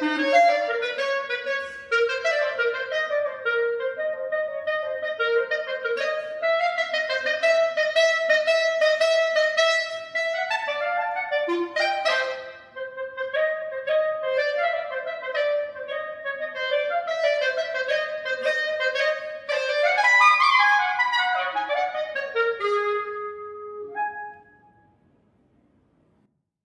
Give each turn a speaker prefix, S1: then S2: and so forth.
S1: Música